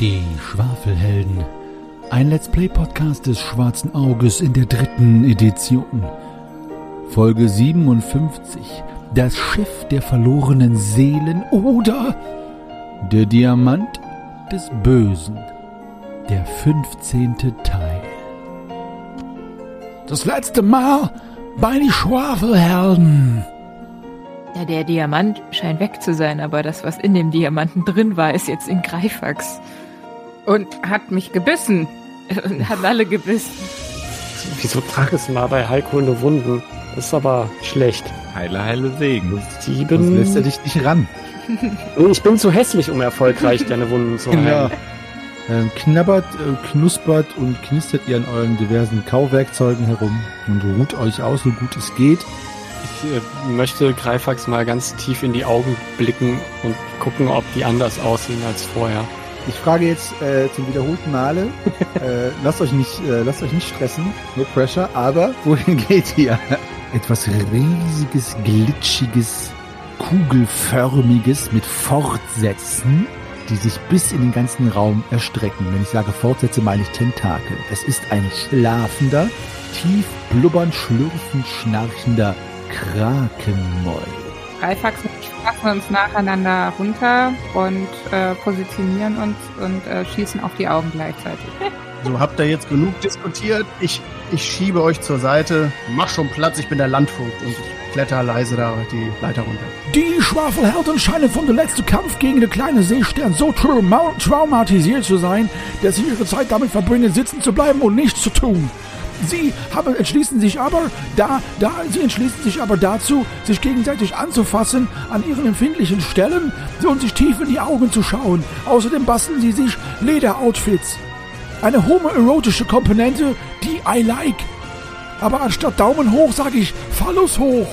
Die Schwafelhelden. Ein Let's Play Podcast des Schwarzen Auges in der dritten Edition. Folge 57. Das Schiff der verlorenen Seelen oder der Diamant des Bösen. Der 15. Teil. Das letzte Mal bei die Schwafelhelden. Ja, der Diamant scheint weg zu sein, aber das, was in dem Diamanten drin war, ist jetzt in Greifax. Und hat mich gebissen. Und hat alle gebissen. Wieso tragst du mal bei Heiko eine Wunden? Das ist aber schlecht. Heile, heile Segen. Sieben. Sonst lässt er dich nicht ran. Ich bin zu hässlich, um erfolgreich deine Wunden zu heilen. Ja. Ähm, knabbert, äh, knuspert und knistert ihr an euren diversen Kauwerkzeugen herum und ruht euch aus, so gut es geht. Ich äh, möchte Greifax mal ganz tief in die Augen blicken und gucken, ob die anders aussehen als vorher. Ich frage jetzt äh, zum wiederholten Male, äh, lasst euch nicht, äh, lasst euch nicht stressen, no pressure, aber wohin geht ihr? Etwas riesiges, glitschiges, kugelförmiges mit Fortsätzen, die sich bis in den ganzen Raum erstrecken. Wenn ich sage Fortsätze, meine ich Tentakel. Es ist ein schlafender, tief blubbernd, schlürfend, schnarchender Krakenmoll. Greifax ich fassen uns nacheinander runter und äh, positionieren uns und äh, schießen auf die Augen gleichzeitig. So, habt ihr jetzt genug diskutiert? Ich, ich schiebe euch zur Seite. Mach schon Platz, ich bin der Landvogt und ich kletter leise da die Leiter runter. Die Schwafelhelden scheinen von dem letzten Kampf gegen den kleinen Seestern so trauma traumatisiert zu sein, dass sie ihre Zeit damit verbringen, sitzen zu bleiben und nichts zu tun. Sie haben, entschließen sich aber, da, da, sie entschließen sich aber dazu, sich gegenseitig anzufassen an ihren empfindlichen Stellen und sich tief in die Augen zu schauen. Außerdem basteln sie sich Lederoutfits. Eine homoerotische Komponente, die I like. Aber anstatt Daumen hoch sage ich Phallus hoch.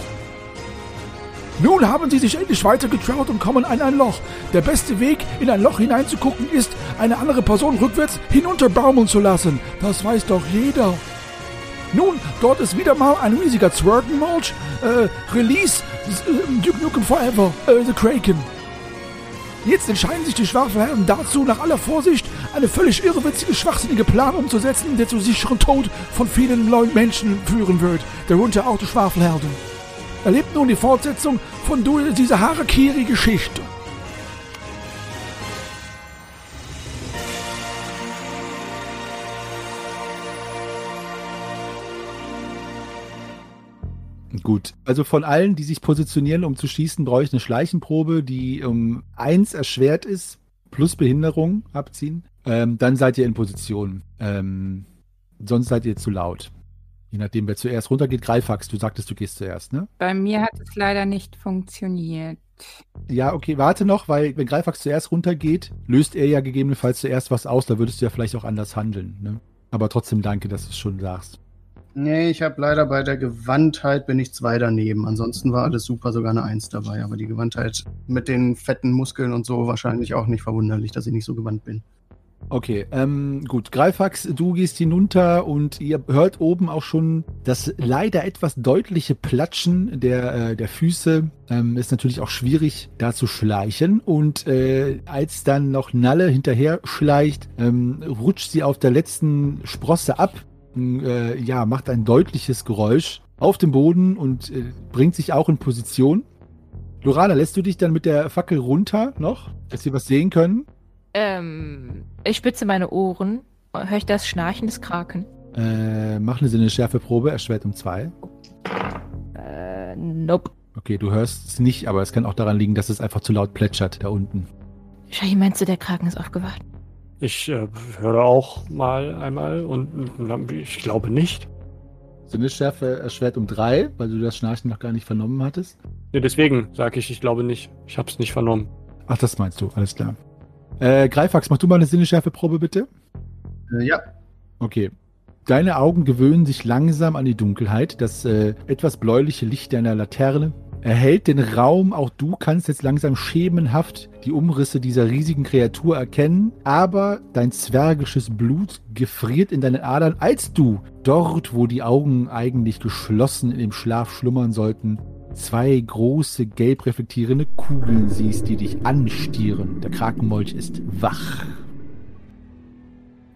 Nun haben sie sich endlich weitergetraut und kommen an ein Loch. Der beste Weg, in ein Loch hineinzugucken, ist, eine andere Person rückwärts hinunterbaumeln zu lassen. Das weiß doch jeder. Nun, dort ist wieder mal ein riesiger Zwergenmulch. Äh, Release äh, Duke Nukem Forever, äh, The Kraken. Jetzt entscheiden sich die Schwafelhelden dazu, nach aller Vorsicht eine völlig irrwitzige, schwachsinnige Plan umzusetzen, der zu sicheren Tod von vielen neuen Menschen führen wird. Darunter auch die Schwafelhelden. Erlebt nun die Fortsetzung von dieser Harakiri-Geschichte. Gut, also von allen, die sich positionieren, um zu schießen, brauche ich eine Schleichenprobe, die um eins erschwert ist, plus Behinderung abziehen. Ähm, dann seid ihr in Position. Ähm, sonst seid ihr zu laut. Je nachdem, wer zuerst runtergeht. Greifax, du sagtest, du gehst zuerst, ne? Bei mir hat es leider nicht funktioniert. Ja, okay, warte noch, weil wenn Greifax zuerst runtergeht, löst er ja gegebenenfalls zuerst was aus, da würdest du ja vielleicht auch anders handeln, ne? Aber trotzdem danke, dass du es schon sagst. Nee, ich habe leider bei der Gewandtheit bin ich zwei daneben. Ansonsten war alles super, sogar eine Eins dabei. Aber die Gewandtheit mit den fetten Muskeln und so wahrscheinlich auch nicht verwunderlich, dass ich nicht so gewandt bin. Okay, ähm, gut. Greifax, du gehst hinunter und ihr hört oben auch schon das leider etwas deutliche Platschen der, äh, der Füße. Ähm, ist natürlich auch schwierig, da zu schleichen. Und äh, als dann noch Nalle hinterher schleicht, ähm, rutscht sie auf der letzten Sprosse ab. Äh, ja, macht ein deutliches Geräusch auf dem Boden und äh, bringt sich auch in Position. Lorana, lässt du dich dann mit der Fackel runter noch, dass wir was sehen können? Ähm, ich spitze meine Ohren. Höre ich das Schnarchen des Kraken? Äh, mach eine Sinnesschärfeprobe, erschwert um zwei. Äh, nope. Okay, du hörst es nicht, aber es kann auch daran liegen, dass es einfach zu laut plätschert da unten. Shaggy, meinst du, der Kraken ist aufgewacht? Ich äh, höre auch mal einmal und ich glaube nicht. Sinnesschärfe erschwert um drei, weil du das Schnarchen noch gar nicht vernommen hattest. Nee, deswegen sage ich, ich glaube nicht. Ich habe es nicht vernommen. Ach, das meinst du, alles klar. Äh, Greifax, mach du mal eine Sinnesschärfeprobe bitte. Äh, ja, Okay. Deine Augen gewöhnen sich langsam an die Dunkelheit. Das äh, etwas bläuliche Licht deiner Laterne erhellt den Raum. Auch du kannst jetzt langsam schemenhaft die Umrisse dieser riesigen Kreatur erkennen. Aber dein zwergisches Blut gefriert in deinen Adern, als du dort, wo die Augen eigentlich geschlossen dem Schlaf schlummern sollten, zwei große gelb reflektierende Kugeln siehst, die dich anstieren. Der Krakenmolch ist wach.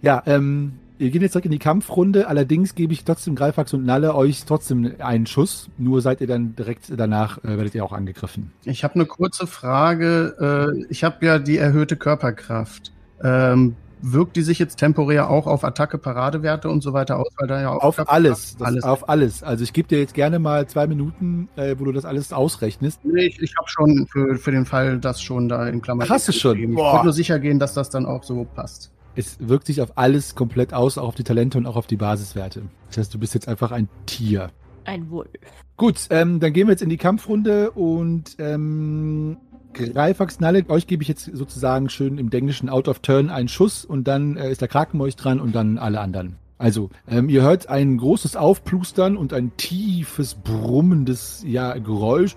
Ja, ähm, ihr geht jetzt zurück in die Kampfrunde. Allerdings gebe ich trotzdem Greifax und Nalle euch trotzdem einen Schuss. Nur seid ihr dann direkt danach, äh, werdet ihr auch angegriffen. Ich habe eine kurze Frage. Äh, ich habe ja die erhöhte Körperkraft. Ähm, wirkt die sich jetzt temporär auch auf Attacke, Paradewerte und so weiter aus? Weil da ja auch Auf alles, alles. Auf alles. Also ich gebe dir jetzt gerne mal zwei Minuten, äh, wo du das alles ausrechnest. Nee, ich, ich habe schon für, für den Fall das schon da in Klammern. Ach, hast du schon? Ich wollte nur sicher gehen, dass das dann auch so passt. Es wirkt sich auf alles komplett aus, auch auf die Talente und auch auf die Basiswerte. Das heißt, du bist jetzt einfach ein Tier. Ein Wolf. Gut, ähm, dann gehen wir jetzt in die Kampfrunde und ähm, Greifax Nalle, euch gebe ich jetzt sozusagen schön im Englischen out of turn einen Schuss und dann äh, ist der Krakenmolch dran und dann alle anderen. Also, ähm, ihr hört ein großes Aufplustern und ein tiefes, brummendes ja, Geräusch.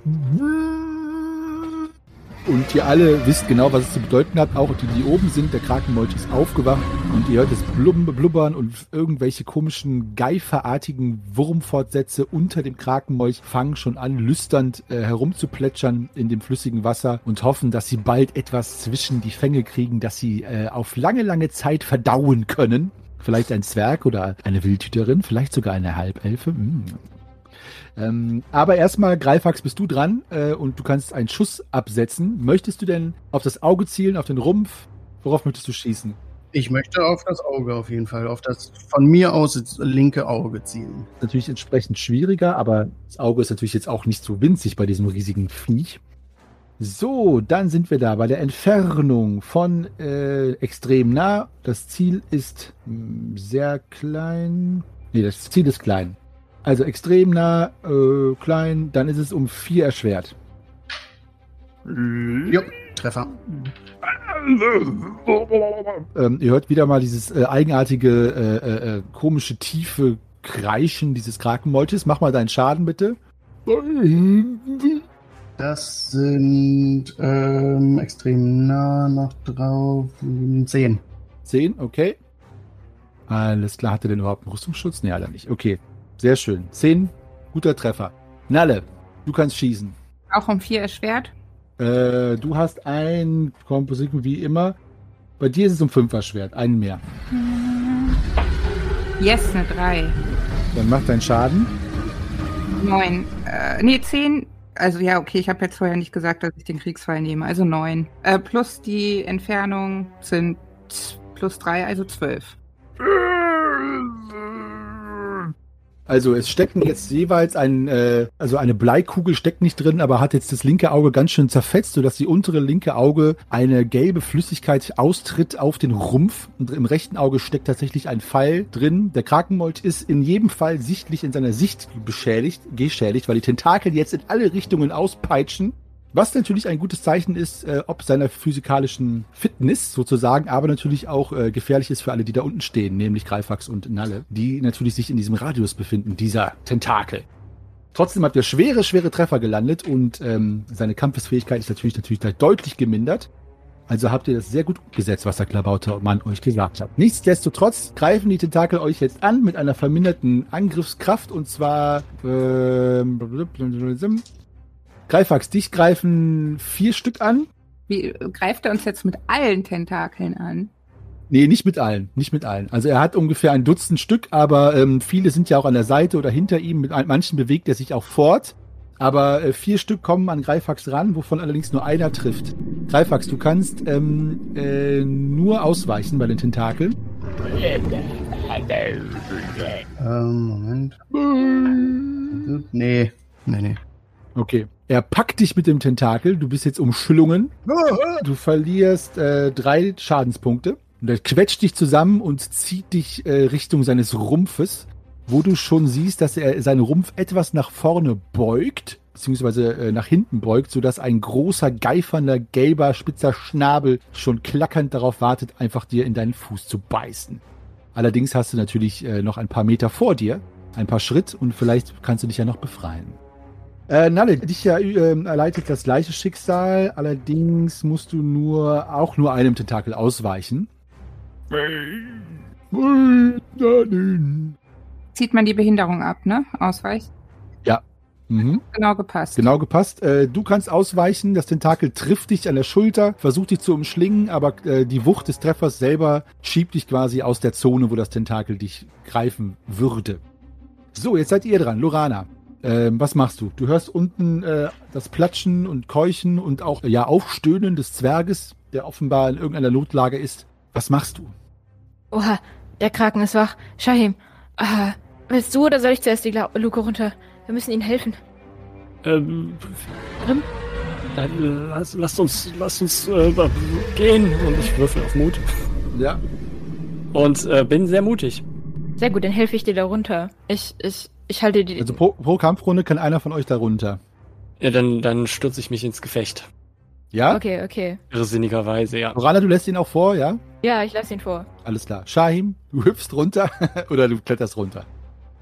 Und ihr alle wisst genau, was es zu bedeuten hat. Auch die, die oben sind, der Krakenmolch ist aufgewacht und ihr hört das Blubbern und irgendwelche komischen, geiferartigen Wurmfortsätze unter dem Krakenmolch fangen schon an, lüsternd äh, herumzuplätschern in dem flüssigen Wasser und hoffen, dass sie bald etwas zwischen die Fänge kriegen, dass sie äh, auf lange, lange Zeit verdauen können. Vielleicht ein Zwerg oder eine Wildhüterin, vielleicht sogar eine Halbelfe. Hm. Ähm, aber erstmal, Greifax, bist du dran äh, und du kannst einen Schuss absetzen. Möchtest du denn auf das Auge zielen, auf den Rumpf? Worauf möchtest du schießen? Ich möchte auf das Auge auf jeden Fall, auf das von mir aus linke Auge zielen. Natürlich entsprechend schwieriger, aber das Auge ist natürlich jetzt auch nicht so winzig bei diesem riesigen Viech. So, dann sind wir da bei der Entfernung von äh, extrem nah. Das Ziel ist mh, sehr klein. Nee, das Ziel ist klein. Also extrem nah, äh, klein, dann ist es um vier erschwert. Jo, Treffer. Ähm, ihr hört wieder mal dieses äh, eigenartige, äh, äh, äh, komische, tiefe Kreischen dieses Krakenmolches. Mach mal deinen Schaden bitte. Das sind ähm, extrem nah noch drauf. ähm, Zehn. Zehn, okay. Alles klar, hat er denn überhaupt einen Rüstungsschutz? Nee, hat er nicht. Okay, sehr schön. Zehn, guter Treffer. Nalle, du kannst schießen. Auch um vier erschwert. Äh, du hast ein Kompositum wie immer. Bei dir ist es um fünf erschwert, einen mehr. Yes, eine drei. Dann mach deinen Schaden. Neun. Äh, nee, zehn. Also ja, okay, ich habe jetzt vorher nicht gesagt, dass ich den Kriegsfall nehme. Also neun. Äh, plus die Entfernung sind plus drei, also zwölf. Also es stecken jetzt jeweils ein, äh, also eine Bleikugel steckt nicht drin, aber hat jetzt das linke Auge ganz schön zerfetzt, sodass die untere linke Auge eine gelbe Flüssigkeit austritt auf den Rumpf. Und im rechten Auge steckt tatsächlich ein Pfeil drin. Der Krakenmolch ist in jedem Fall sichtlich in seiner Sicht beschädigt, geschädigt, weil die Tentakel jetzt in alle Richtungen auspeitschen. Was natürlich ein gutes Zeichen ist, äh, ob seiner physikalischen Fitness sozusagen, aber natürlich auch äh, gefährlich ist für alle, die da unten stehen, nämlich Greifax und Nalle, die natürlich sich in diesem Radius befinden, dieser Tentakel. Trotzdem habt ihr schwere, schwere Treffer gelandet und ähm, seine Kampfesfähigkeit ist natürlich, natürlich deutlich gemindert. Also habt ihr das sehr gut umgesetzt, was der Klabautermann euch gesagt hat. Nichtsdestotrotz greifen die Tentakel euch jetzt an mit einer verminderten Angriffskraft und zwar ähm, Greifax, dich greifen vier Stück an. Wie greift er uns jetzt mit allen Tentakeln an? Nee, nicht mit allen, nicht mit allen. Also er hat ungefähr ein Dutzend Stück, aber ähm, viele sind ja auch an der Seite oder hinter ihm. Mit manchen bewegt er sich auch fort. Aber äh, vier Stück kommen an Greifax ran, wovon allerdings nur einer trifft. Greifax, du kannst ähm, äh, nur ausweichen bei den Tentakeln. Ähm, Moment. Nee, nee, nee. Okay. Er packt dich mit dem Tentakel. Du bist jetzt umschlungen. Du verlierst äh, drei Schadenspunkte. Und er quetscht dich zusammen und zieht dich äh, Richtung seines Rumpfes, wo du schon siehst, dass er seinen Rumpf etwas nach vorne beugt, beziehungsweise äh, nach hinten beugt, sodass ein großer, geifernder, gelber, spitzer Schnabel schon klackernd darauf wartet, einfach dir in deinen Fuß zu beißen. Allerdings hast du natürlich äh, noch ein paar Meter vor dir, ein paar Schritt und vielleicht kannst du dich ja noch befreien. Äh, Nalle, dich ja ähm, erleidet das gleiche Schicksal, allerdings musst du nur auch nur einem Tentakel ausweichen. Zieht man die Behinderung ab, ne? Ausweich. Mhm. Genau gepasst. Genau gepasst. Äh, du kannst ausweichen, das Tentakel trifft dich an der Schulter, versucht dich zu umschlingen, aber äh, die Wucht des Treffers selber schiebt dich quasi aus der Zone, wo das Tentakel dich greifen würde. So, jetzt seid ihr dran. Lorana, ähm, was machst du? Du hörst unten äh, das Platschen und Keuchen und auch ja Aufstöhnen des Zwerges, der offenbar in irgendeiner Notlage ist. Was machst du? Oha, der Kraken ist wach. Shahim, äh, willst du oder soll ich zuerst die Gla Luke runter? Wir müssen ihnen helfen. Ähm, Grimm? dann lass, lasst uns, lasst uns äh, gehen. Und ich würfel auf Mut. Ja. Und äh, bin sehr mutig. Sehr gut, dann helfe ich dir da runter. Ich, ich, ich halte die. Also pro, pro Kampfrunde kann einer von euch da runter. Ja, dann, dann stürze ich mich ins Gefecht. Ja? okay, okay. Irrsinnigerweise, ja. Lorana, du lässt ihn auch vor, ja? Ja, ich lasse ihn vor. Alles klar. Shahim, du hüpfst runter oder du kletterst runter.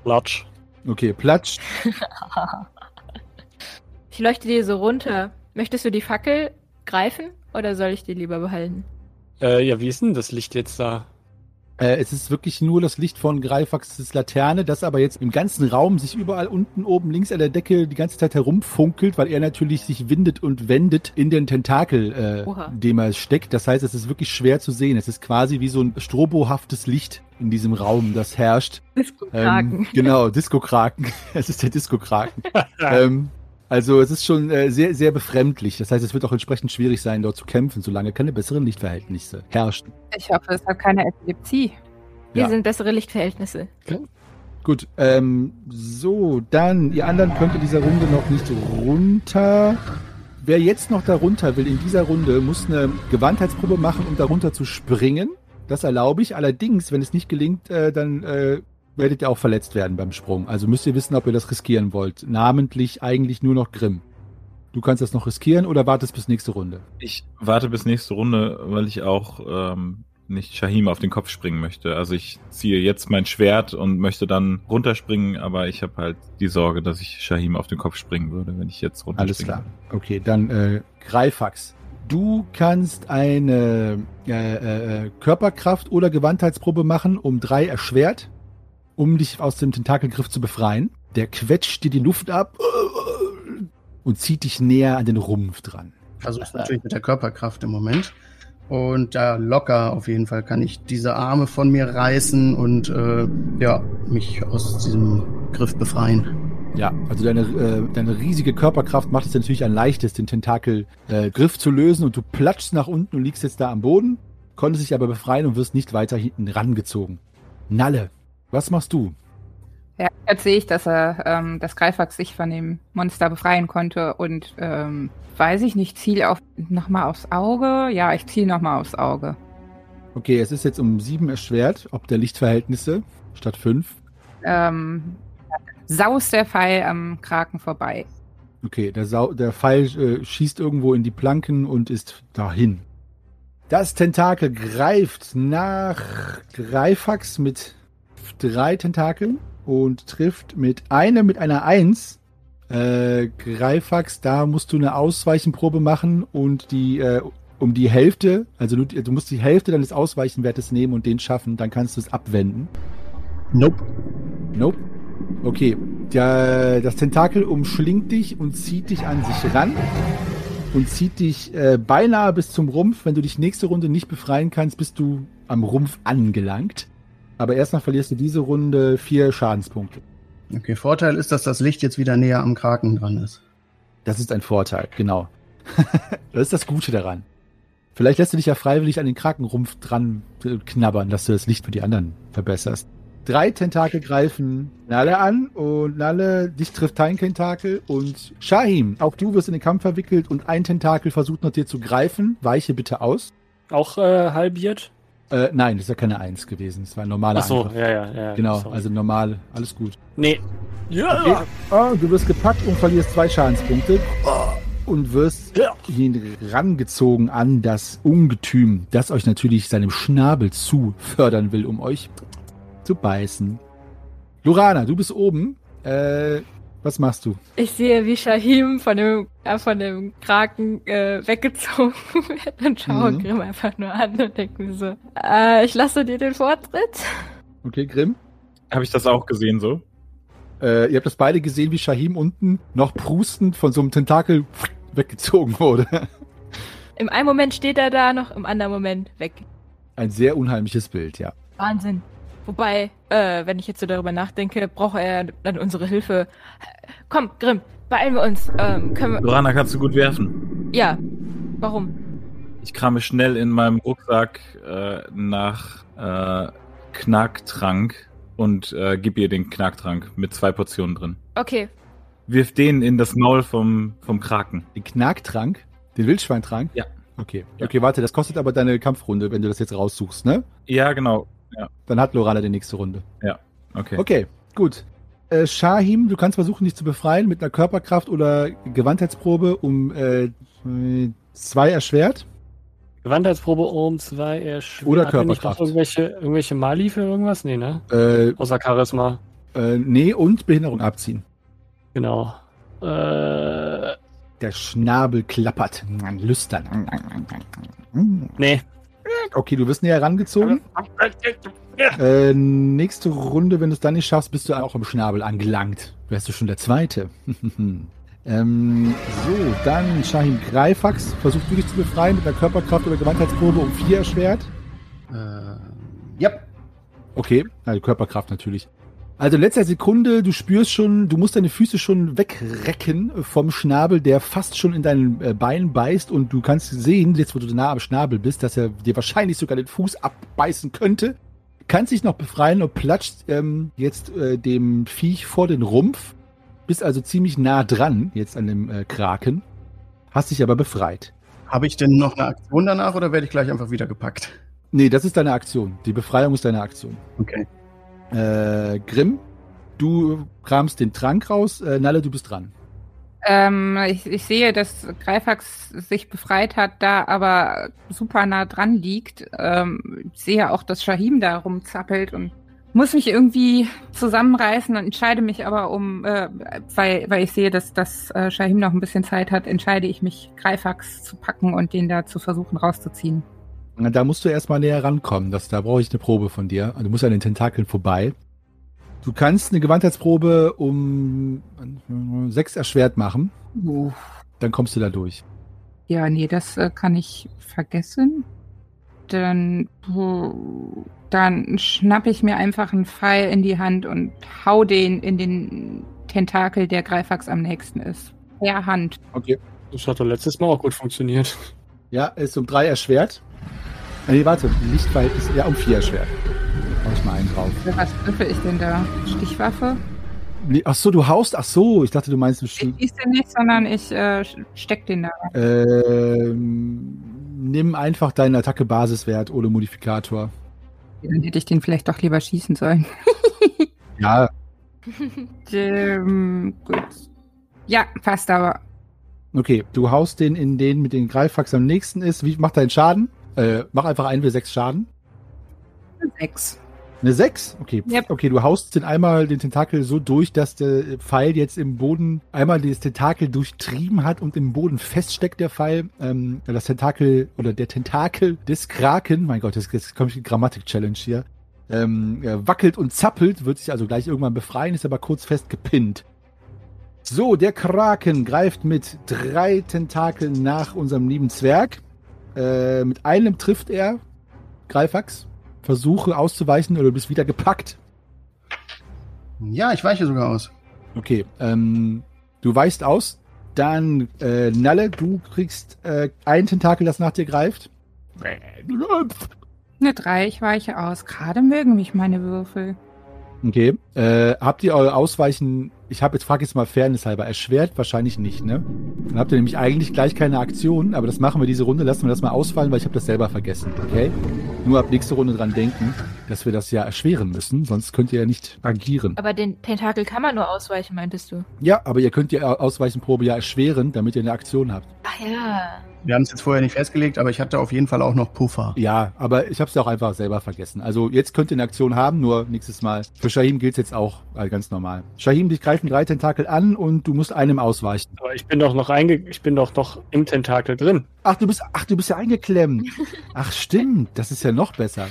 Latsch. Okay, Platsch. Ich leuchte dir so runter. Möchtest du die Fackel greifen oder soll ich die lieber behalten? Äh, ja, wie ist denn das Licht jetzt da? Äh, es ist wirklich nur das Licht von Greifaxes Laterne, das aber jetzt im ganzen Raum sich überall unten, oben, links an der Decke die ganze Zeit herumfunkelt, weil er natürlich sich windet und wendet in den Tentakel, äh, Oha. dem er steckt. Das heißt, es ist wirklich schwer zu sehen. Es ist quasi wie so ein strobohaftes Licht in diesem Raum, das herrscht. Disco-Kraken. Ähm, genau, Disco-Kraken. es ist der Disco-Kraken. ähm, also es ist schon äh, sehr, sehr befremdlich. Das heißt, es wird auch entsprechend schwierig sein, dort zu kämpfen, solange keine besseren Lichtverhältnisse herrschen. Ich hoffe, es hat keine Epilepsie. Hier Ja. sind bessere Lichtverhältnisse. Gut, ähm, so, dann, ihr anderen könnt in dieser Runde noch nicht runter. Wer jetzt noch da runter will in dieser Runde, muss eine Gewandheitsprobe machen, um darunter zu springen. Das erlaube ich. Allerdings, wenn es nicht gelingt, äh, dann äh, werdet ihr auch verletzt werden beim Sprung. Also müsst ihr wissen, ob ihr das riskieren wollt. Namentlich eigentlich nur noch Grimm. Du kannst das noch riskieren oder wartest bis nächste Runde. Ich warte bis nächste Runde, weil ich auch ähm, nicht Shahim auf den Kopf springen möchte. Also ich ziehe jetzt mein Schwert und möchte dann runterspringen, aber ich habe halt die Sorge, dass ich Shahim auf den Kopf springen würde, wenn ich jetzt runterspringe. Alles klar. Okay, dann äh, Greifax. Du kannst eine äh, äh, Körperkraft- oder Gewandheitsprobe machen, um drei erschwert, um dich aus dem Tentakelgriff zu befreien. Der quetscht dir die Luft ab und zieht dich näher an den Rumpf dran. Versuch's natürlich mit der Körperkraft im Moment. Und ja, locker auf jeden Fall kann ich diese Arme von mir reißen und äh, ja, mich aus diesem Griff befreien. Ja, also deine, äh, deine riesige Körperkraft macht es natürlich ein leichtes, den Tentakelgriff äh, zu lösen und du platschst nach unten und liegst jetzt da am Boden, konntest dich aber befreien und wirst nicht weiter hinten rangezogen. Nalle, was machst du? Ja, jetzt sehe ich, dass er ähm, das Greifax sich von dem Monster befreien konnte und ähm, weiß ich nicht, ziel auf nochmal aufs Auge. Ja, ich ziele nochmal aufs Auge. Okay, es ist jetzt um sieben erschwert, ob der Lichtverhältnisse statt fünf. Ähm, saust der Pfeil am Kraken vorbei. Okay, der, Sau der Pfeil äh, schießt irgendwo in die Planken und ist dahin. Das Tentakel greift nach Greifax mit drei Tentakeln und trifft mit einem mit einer Eins. Äh, Greifax, da musst du eine Ausweichenprobe machen und die äh, um die Hälfte, also du, du musst die Hälfte deines Ausweichenwertes nehmen und den schaffen, dann kannst du es abwenden. Nope. Nope. Okay. Der, das Tentakel umschlingt dich und zieht dich an sich ran und zieht dich äh, beinahe bis zum Rumpf. Wenn du dich nächste Runde nicht befreien kannst, bist du am Rumpf angelangt. Aber erstmal verlierst du diese Runde vier Schadenspunkte. Okay, Vorteil ist, dass das Licht jetzt wieder näher am Kraken dran ist. Das ist ein Vorteil, genau. das ist das Gute daran. Vielleicht lässt du dich ja freiwillig an den Krakenrumpf dran knabbern, dass du das Licht für die anderen verbesserst. Drei Tentakel greifen Nalle an und Nalle, dich trifft dein Tentakel und Shahim, auch du wirst in den Kampf verwickelt und ein Tentakel versucht nach dir zu greifen. Weiche bitte aus. Auch äh, halbiert? Äh, nein, das ist ja keine Eins gewesen. Das war ein normaler Ach so, Angriff. ja, ja, ja. Genau, sorry. also normal, alles gut. Nee. Ja, Okay. Oh, du wirst gepackt und verlierst zwei Schadenspunkte. Und wirst Ja. rangezogen an das Ungetüm, das euch natürlich seinem Schnabel zu fördern will, um euch zu beißen. Lorana, du bist oben. Äh, was machst du? Ich sehe, wie Shahim von dem, äh, von dem Kraken äh, weggezogen wird und schaue Mhm. Grimm einfach nur an und denke mir so, äh, ich lasse dir den Vortritt. Okay, Grimm? Habe ich das auch gesehen so? Äh, ihr habt das beide gesehen, wie Shahim unten noch prustend von so einem Tentakel weggezogen wurde. Im einen Moment steht er da, noch im anderen Moment weg. Ein sehr unheimliches Bild, ja. Wahnsinn. Wobei, äh, wenn ich jetzt so darüber nachdenke, braucht er dann unsere Hilfe. Komm, Grimm, beeilen wir uns. Ähm, können wir. Lorana kannst du gut werfen. Ja. Warum? Ich krame schnell in meinem Rucksack äh, nach äh, Knacktrank und äh, gib ihr den Knacktrank mit zwei Portionen drin. Okay. Wirf den in das Maul vom, vom Kraken. Den Knacktrank? Den Wildschweintrank? Ja. Okay. Ja. Okay, warte, das kostet aber deine Kampfrunde, wenn du das jetzt raussuchst, ne? Ja, genau. Dann hat Lorana die nächste Runde. Okay. Okay, gut. Äh, Shahim, du kannst versuchen, dich zu befreien mit einer Körperkraft oder Gewandheitsprobe um äh, zwei erschwert. Gewandheitsprobe um zwei erschwert. Oder Körperkraft. Irgendwelche, irgendwelche Mali für irgendwas? Nee, ne? Äh, Außer Charisma. äh, nee, und Behinderung abziehen. Genau. Äh, Der Schnabel klappert. Lüstern. nee. Okay, du wirst näher rangezogen. Äh, nächste Runde, wenn du es dann nicht schaffst, bist du auch am Schnabel angelangt. Wärst du schon der Zweite. ähm, so, dann Shahim Greifax. Versuchst du dich zu befreien mit einer Körperkraft oder Gewandheitsprobe um vier erschwert? Äh, ja. Okay, also Körperkraft natürlich. Also letzter Sekunde, du spürst schon, du musst deine Füße schon wegrecken vom Schnabel, der fast schon in deinen äh, Bein beißt und du kannst sehen, jetzt wo du nah am Schnabel bist, dass er dir wahrscheinlich sogar den Fuß abbeißen könnte. Kannst dich noch befreien und platscht ähm, jetzt äh, dem Viech vor den Rumpf. Bist also ziemlich nah dran jetzt an dem äh, Kraken. Hast dich aber befreit. Habe ich denn noch eine Aktion danach oder werde ich gleich einfach wieder gepackt? Nee, das ist deine Aktion. Die Befreiung ist deine Aktion. Okay. Äh, Grimm, du kramst den Trank raus. Äh, Nalle, du bist dran. Ähm, ich, ich sehe, dass Greifax sich befreit hat, da aber super nah dran liegt. Ähm, ich sehe auch, dass Shahim da rumzappelt und muss mich irgendwie zusammenreißen und entscheide mich aber um, äh, weil, weil ich sehe, dass, dass äh, Shahim noch ein bisschen Zeit hat, entscheide ich mich, Greifax zu packen und den da zu versuchen rauszuziehen. Da musst du erstmal näher rankommen. Das, da brauche ich eine Probe von dir. Du musst an den Tentakeln vorbei. Du kannst eine Gewandheitsprobe um sechs erschwert machen. Uh. Dann kommst du da durch. Ja, nee, das äh, kann ich vergessen. Dann, dann schnapp ich mir einfach einen Pfeil in die Hand und hau den in den Tentakel, der Greifax am nächsten ist. Per Hand. Okay. Das hat doch letztes Mal auch gut funktioniert. Ja, ist um drei erschwert. Äh, Nee, warte. Ist ja um vier erschwert. Hau ich mal einen drauf. Was würfel ich denn da? Stichwaffe? Nee, ach so, du haust. Ach so, ich dachte, du meinst Ich bestimmt. schieße den nicht, sondern ich äh, steck den da. Ähm, nimm einfach deinen Attacke-Basiswert ohne Modifikator. Dann hätte ich den vielleicht doch lieber schießen sollen. Ja, Ähm, gut. Ja, passt aber. Okay, du haust den in den mit den Greifwachs am nächsten ist. Wie macht deinen Schaden? Äh, mach einfach ein w 6 Schaden. Sechs. Eine 6? Okay. Yep. Okay, du haust den einmal den Tentakel so durch, dass der Pfeil jetzt im Boden einmal das Tentakel durchtrieben hat und im Boden feststeckt, der Pfeil. Ähm, das Tentakel oder der Tentakel des Kraken, mein Gott, das, das kommt die Grammatik-Challenge hier, ähm, äh, wackelt und zappelt, wird sich also gleich irgendwann befreien, ist aber kurz fest gepinnt. So, der Kraken greift mit drei Tentakeln nach unserem lieben Zwerg. Äh, mit einem trifft er Greifax. Versuche auszuweichen oder du bist wieder gepackt. Ja, ich weiche sogar aus. Okay, ähm, du weichst aus. Dann, äh, Nalle, du kriegst äh, ein Tentakel, das nach dir greift. Eine drei, ich weiche aus. Gerade mögen mich meine Würfel. Okay. Äh, habt ihr eure Ausweichen, ich habe jetzt, frage jetzt mal fairnesshalber, erschwert? Wahrscheinlich nicht, ne? Dann habt ihr nämlich eigentlich gleich keine Aktion, aber das machen wir diese Runde, lassen wir das mal ausfallen, weil ich habe das selber vergessen, okay? Nur ab nächste Runde dran denken, dass wir das ja erschweren müssen, sonst könnt ihr ja nicht agieren. Aber den Tentakel kann man nur ausweichen, meintest du? Ja, aber ihr könnt die Ausweichenprobe ja erschweren, damit ihr eine Aktion habt. Ach ja. Wir haben es jetzt vorher nicht festgelegt, aber ich hatte auf jeden Fall auch noch Puffer. Ja, aber ich habe es ja auch einfach selber vergessen. Also jetzt könnt ihr eine Aktion haben, nur nächstes Mal. Für Shahim gilt jetzt auch äh, ganz normal. Shahim, dich greifen drei Tentakel an und du musst einem ausweichen. Aber ich bin doch noch reinge ich bin doch noch im Tentakel drin. Ach, du bist, ach, du bist ja eingeklemmt. Ach, stimmt. Das ist ja noch besser.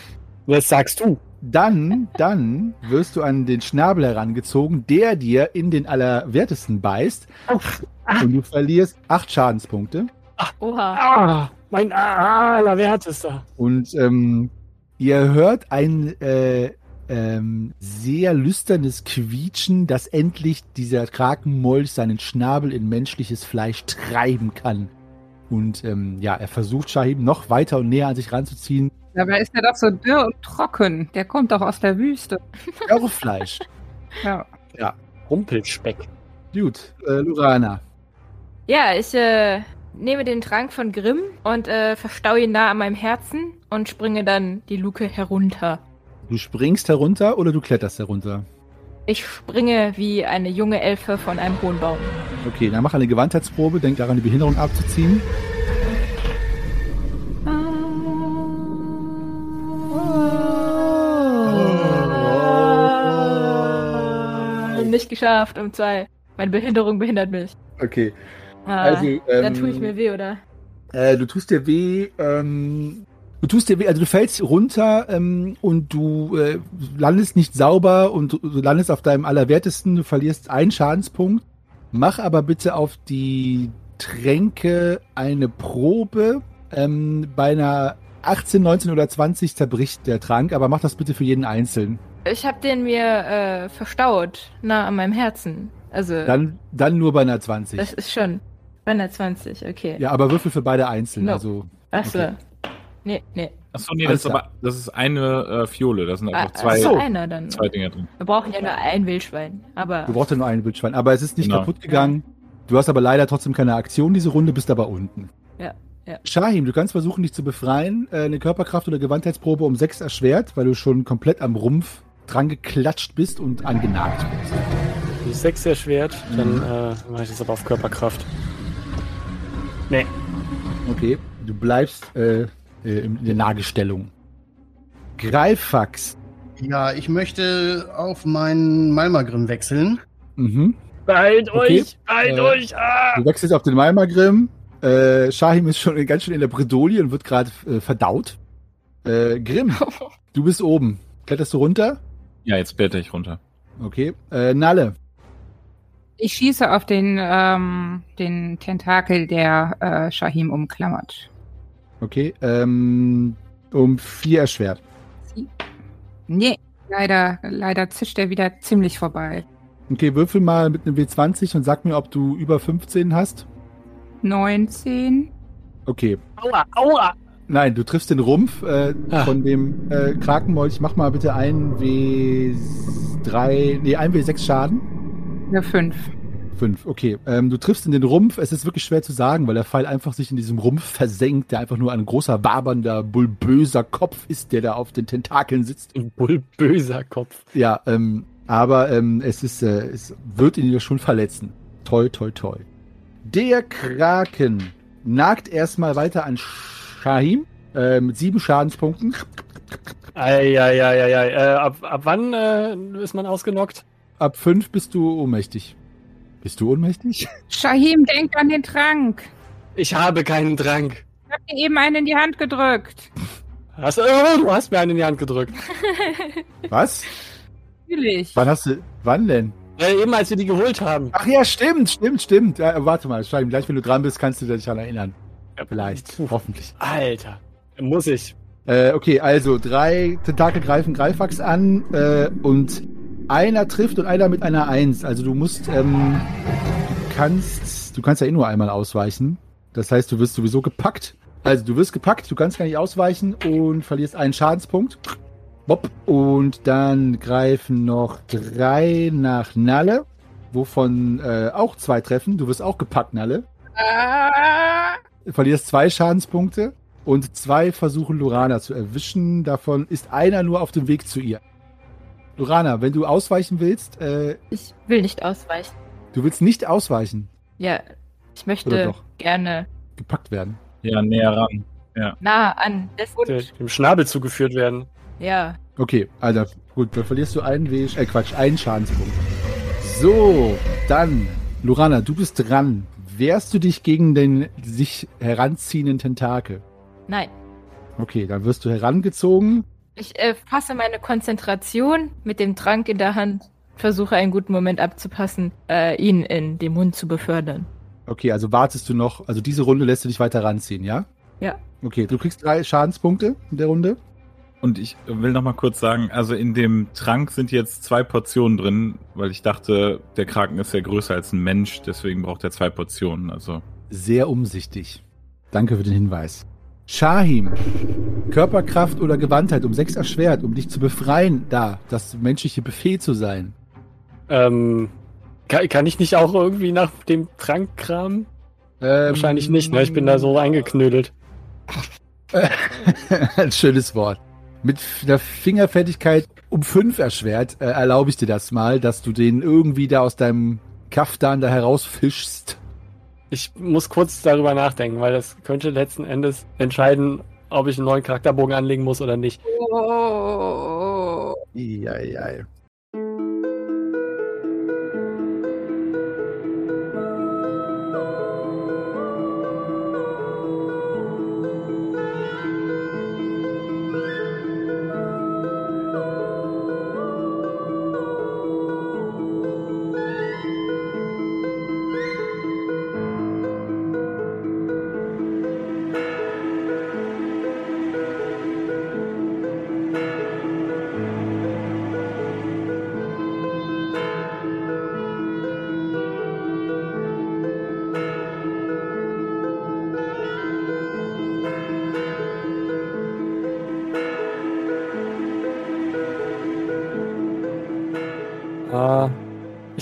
Was sagst du? Dann, dann wirst du an den Schnabel herangezogen, der dir in den Allerwertesten beißt. Und du verlierst acht Schadenspunkte. Oha. Ah, mein allerwertester. Und ähm, ihr hört ein äh, ähm, sehr lüsternes Quietschen, dass endlich dieser Krakenmolch seinen Schnabel in menschliches Fleisch treiben kann. Und ähm, ja, er versucht Shahim noch weiter und näher an sich ranzuziehen. Dabei ist er doch so dürr und trocken. Der kommt doch aus der Wüste. Eure Fleisch. Ja. Rumpelspeck. Gut, äh, Lurana. Ja, ich äh, nehme den Trank von Grimm und äh, verstaue ihn nah an meinem Herzen und springe dann die Luke herunter. Du springst herunter oder du kletterst herunter? Ich springe wie eine junge Elfe von einem hohen Baum. Okay, dann mach eine Gewandheitsprobe, denk daran, die Behinderung abzuziehen. Nicht geschafft um zwei. Meine Behinderung behindert mich. Okay. Ah, Also, ähm, dann tue ich mir weh, oder? Äh, du tust dir weh, ähm, du tust dir weh, also du fällst runter ähm, und du äh, landest nicht sauber und du, du landest auf deinem Allerwertesten, du verlierst einen Schadenspunkt. Mach aber bitte auf die Tränke eine Probe. Ähm, bei einer 18, 19 oder 20 zerbricht der Trank, aber mach das bitte für jeden einzeln. Ich habe den mir äh, verstaut, nah an meinem Herzen. Also, Dann, dann nur bei einer 20. das ist schon bei einer 20, okay. ja, aber würfel für beide einzeln. No. Also Achso. okay. Nee, nee. Achso, nee, das ist, aber, das ist eine äh, Fiole. Da sind Ah, einfach zwei, also einer dann. zwei Dinger drin. Wir brauchen ja nur ein Wildschwein. Aber Du brauchst ja nur ein Wildschwein, aber es ist nicht Genau. kaputt gegangen. Du hast aber leider trotzdem keine Aktion diese Runde, bist aber unten. Ja, ja. Shahim, du kannst versuchen, dich zu befreien. Äh, Eine Körperkraft- oder Gewandheitsprobe um 6 erschwert, weil du schon komplett am Rumpf dran geklatscht bist und angenagt bist. Die sechs erschwert, dann äh, mache ich das aber auf Körperkraft. Nee. Okay, du bleibst äh, äh, in der Nagestellung. Greifax. Ja, ich möchte auf meinen Malmagrim wechseln. Mhm. Behalt Okay. euch! Behalt Äh, euch! Ah! Du wechselst auf den Malmagrim. Äh, Shahim ist schon ganz schön in der Bredouille und wird gerade äh, verdaut. Äh, Grimm, du bist oben. Kletterst du runter? Ja, jetzt blätter ich runter. Okay. Äh, Nalle. Ich schieße auf den, ähm, den Tentakel, der äh, Shahim umklammert. Okay. Ähm, um vier erschwert. Nee, leider, leider zischt er wieder ziemlich vorbei. Okay, würfel mal mit einem W20 und sag mir, ob du über 15 hast. 19. Okay. Aua! Aua! Nein, du triffst den Rumpf äh, Ah. von dem äh, Krakenmolch. Mach mal bitte ein W3, nee, ein W6 Schaden. Ja, 5. Fünf, okay. Ähm, du triffst in den Rumpf. Es ist wirklich schwer zu sagen, weil der Pfeil einfach sich in diesem Rumpf versenkt, der einfach nur ein großer, wabernder, bulböser Kopf ist, der da auf den Tentakeln sitzt. Ein bullböser Kopf. Ja, ähm, aber ähm, es ist, äh, es wird ihn ja schon verletzen. Toi, toi, toi. Der Kraken nagt erstmal weiter an Shahim äh, mit sieben Schadenspunkten. Eieieiei. Äh, ab, ab wann äh, ist man ausgenockt? Ab fünf bist du ohnmächtig. Bist du ohnmächtig? Shahim, denk an den Trank. Ich habe keinen Trank. Ich hab dir eben einen in die Hand gedrückt. Hast, äh, du hast mir einen in die Hand gedrückt. Was? Natürlich. Wann hast du, wann denn? Äh, eben als wir die geholt haben. Ach ja, stimmt, stimmt, stimmt. Ja, warte mal, Shahim, gleich wenn du dran bist, kannst du dich daran erinnern. Vielleicht, hoffentlich. Alter. Muss ich. Äh, okay, also drei Tentakel greifen Greifax an äh, und einer trifft und einer mit einer Eins. Also du musst, ähm, du kannst, du kannst ja eh nur einmal ausweichen. Das heißt, du wirst sowieso gepackt. Also du wirst gepackt, du kannst gar nicht ausweichen und verlierst einen Schadenspunkt. Bob. Und dann greifen noch drei nach Nalle, wovon äh, auch zwei treffen. Du wirst auch gepackt, Nalle. Ah, verlierst zwei Schadenspunkte und zwei versuchen Lorana zu erwischen. Davon ist einer nur auf dem Weg zu ihr. Lorana, wenn du ausweichen willst, äh, ich will nicht ausweichen. du willst nicht ausweichen, Ja, ich möchte doch? gerne gepackt werden. Ja, näher ran. nah an das Hund. dem Schnabel zugeführt werden. Ja. Okay, Alter, gut, dann verlierst du einen Weg, äh Quatsch, einen Schadenspunkt. So, dann, Lorana, du bist dran. Wehrst du dich gegen den sich heranziehenden Tentakel? Nein. Okay, dann wirst du herangezogen. Ich äh, fasse meine Konzentration mit dem Trank in der Hand, versuche einen guten Moment abzupassen, äh, ihn in den Mund zu befördern. Okay, also wartest du noch. Also diese Runde lässt du dich weiter ranziehen, ja? Ja. Okay, du kriegst drei Schadenspunkte in der Runde. Und ich will noch mal kurz sagen, also in dem Trank sind jetzt zwei Portionen drin, weil ich dachte, der Kraken ist ja größer als ein Mensch, deswegen braucht er zwei Portionen. Also Sehr umsichtig. Danke für den Hinweis. Shahim, Körperkraft oder Gewandtheit um sechs erschwert, um dich zu befreien, da, das menschliche Buffet zu sein. Ähm, kann, kann ich nicht auch irgendwie nach dem Trank kramen? Ähm, Wahrscheinlich nicht, ne? Ich bin da so eingeknödelt. Ein schönes Wort. Mit der Fingerfertigkeit um fünf erschwert, äh, erlaube ich dir das mal, dass du den irgendwie da aus deinem Kaftan da herausfischst. Ich muss kurz darüber nachdenken, weil das könnte letzten Endes entscheiden, ob ich einen neuen Charakterbogen anlegen muss oder nicht. Oh. Eieiei. Ah,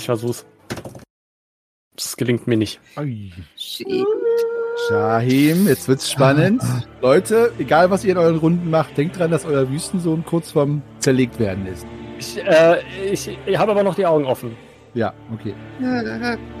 ich versuch's. Das gelingt mir nicht. Shahim, jetzt wird's spannend. Leute, egal was ihr in euren Runden macht, denkt dran, dass euer Wüstensohn kurz vorm zerlegt werden ist. Ich, äh, ich, ich habe aber noch die Augen offen. Ja, okay.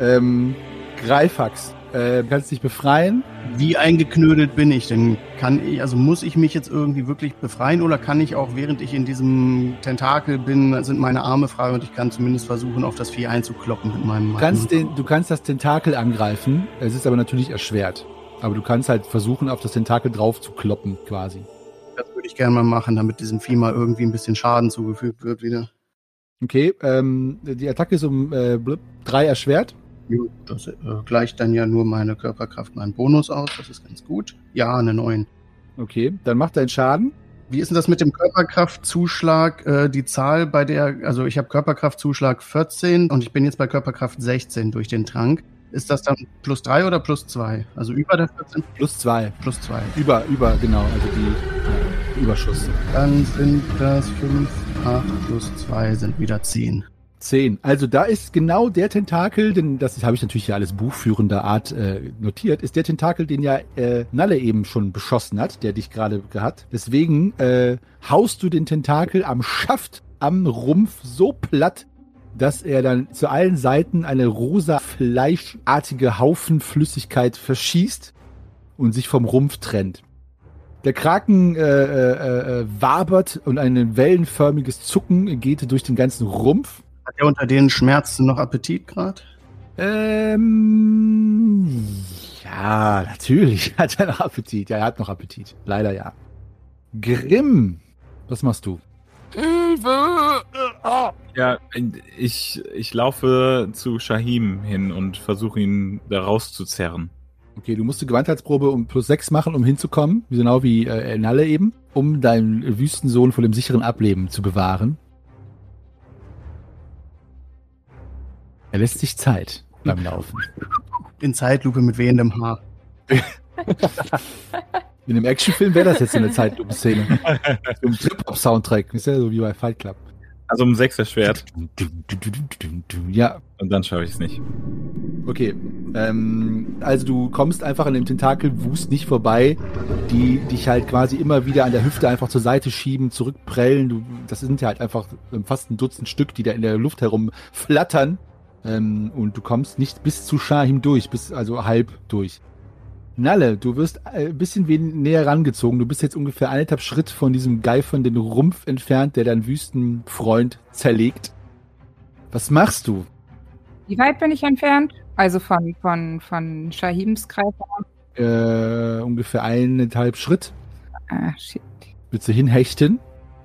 Ähm, Greifax, äh, kannst dich befreien. Wie eingeknödelt bin ich denn? Kann ich, also muss ich mich jetzt irgendwie wirklich befreien oder kann ich auch, während ich in diesem Tentakel bin, sind meine Arme frei und ich kann zumindest versuchen, auf das Vieh einzukloppen mit meinem Du kannst, den, du kannst das Tentakel angreifen, es ist aber natürlich erschwert. Aber du kannst halt versuchen, auf das Tentakel drauf zu kloppen, quasi. Das würde ich gerne mal machen, damit diesem Vieh mal irgendwie ein bisschen Schaden zugefügt wird wieder. Okay, ähm, die Attacke ist um äh, drei erschwert. Jo, Das äh, gleicht dann ja nur meine Körperkraft meinen Bonus aus, das ist ganz gut. Ja, eine 9. Okay, dann macht deinen Schaden. Wie ist denn das mit dem Körperkraftzuschlag? Äh, die Zahl bei der, also ich habe Körperkraftzuschlag 14 und ich bin jetzt bei Körperkraft 16 durch den Trank. Ist das dann plus 3 oder plus 2? Also über der 14 Plus zwei. plus 2. Über, über, genau, also die äh, Überschuss. Dann sind das 5, 8 plus 2 sind wieder 10. Zehn. Also da ist genau der Tentakel, denn das habe ich natürlich ja alles buchführender Art äh, notiert, ist der Tentakel, den ja äh, Nalle eben schon beschossen hat, der dich gerade hat. Deswegen äh, haust du den Tentakel am Schaft, am Rumpf so platt, dass er dann zu allen Seiten eine rosa fleischartige Haufenflüssigkeit verschießt und sich vom Rumpf trennt. Der Kraken äh, äh, äh, wabert und ein wellenförmiges Zucken geht durch den ganzen Rumpf. Hat er unter den Schmerzen noch Appetit gerade? Ähm, ja, natürlich hat er noch Appetit. Ja, er hat noch Appetit. Leider ja. Grimm, was machst du? Ja, ich, ich laufe zu Shahim hin und versuche ihn da rauszuzerren. Okay, du musst die Gewandheitsprobe um plus 6 machen, um hinzukommen, genau wie äh, Nalle eben, um deinen Wüstensohn vor dem sicheren Ableben zu bewahren. Er lässt sich Zeit beim Laufen. In Zeitlupe mit wehendem Haar. In einem Actionfilm wäre das jetzt so eine Zeitlupenszene. so ein Trip-Hop-Soundtrack, ist ja so wie bei Fight Club. Also um sechs erschwert. Ja, Und dann schaffe ich es nicht. Okay, ähm, also du kommst einfach an dem Tentakelwust nicht vorbei, die dich halt quasi immer wieder an der Hüfte einfach zur Seite schieben, zurückprellen. Du, das sind ja halt einfach fast ein Dutzend Stück, die da in der Luft herum flattern. Ähm, und du kommst nicht bis zu Shahim durch, bis also halb durch. Nalle, du wirst äh, ein bisschen näher rangezogen. Du bist jetzt ungefähr eineinhalb Schritt von diesem geifernden Rumpf entfernt, der deinen Wüstenfreund zerlegt. Was machst du? Wie weit bin ich entfernt? Also von, von, von Shahims Greifer. Äh, ungefähr eineinhalb Schritt. Ah, shit. Willst du hinhechten?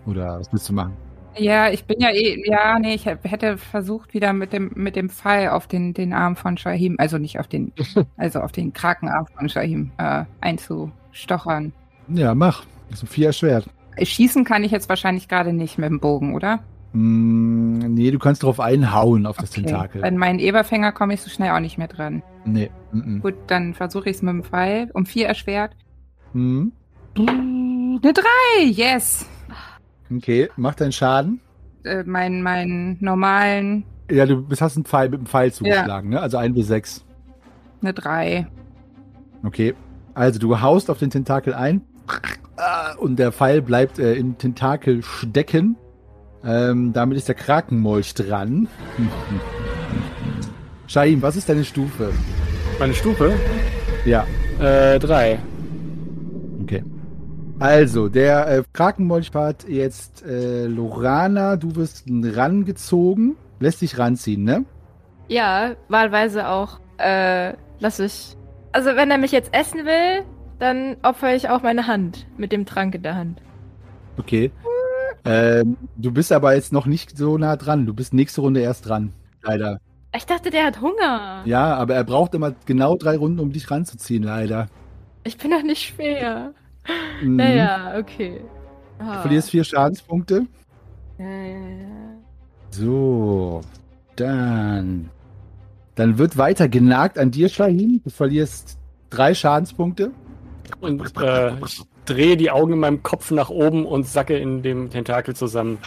Oder was willst du machen? Ja, ich bin ja eh, ja, nee, ich hätte versucht, wieder mit dem, mit dem Pfeil auf den, den Arm von Shahim, also nicht auf den, also auf den Krakenarm von Shahim, äh, einzustochern. Ja, mach. Vier Schwert. Schießen kann ich jetzt wahrscheinlich gerade nicht mit dem Bogen, oder? Mm, nee, du kannst drauf einhauen auf das Okay. Tentakel. An meinen Eberfänger komme ich so schnell auch nicht mehr dran. Nee. Mm Gut, dann versuche ich es mit dem Pfeil. Um vier erschwert. -mm. Eine drei, yes! Okay, mach deinen Schaden. Äh, mein, meinen normalen, Ja, du bist- hast einen Pfeil mit dem Pfeil zugeschlagen, ne? Also ein bis sechs. eine drei. Okay. Also du haust auf den Tentakel ein Ah, und der Pfeil bleibt äh, im Tentakel stecken. Ähm, damit ist der Krakenmolch dran. Shaim, was ist deine Stufe? Meine Stufe? Ja, Äh, drei. Also, der äh, Krakenmolch hat jetzt äh, Lorana, du wirst rangezogen. Lässt dich ranziehen, ne? Ja, wahlweise auch. Äh, lass ich. Also, wenn er mich jetzt essen will, dann opfere ich auch meine Hand mit dem Trank in der Hand. Okay. Ähm, du bist aber jetzt noch nicht so nah dran. Du bist nächste Runde erst dran. Leider. Ich dachte, der hat Hunger. Ja, aber er braucht immer genau drei Runden, um dich ranzuziehen, leider. Ich bin doch nicht schwer. Mhm. Naja, okay. Du Ah. verlierst vier Schadenspunkte. Ja, ja, ja. So, dann. Dann wird weiter genagt an dir, Shahin. Du verlierst drei Schadenspunkte. Und äh, ich drehe die Augen in meinem Kopf nach oben und sacke in dem Tentakel zusammen.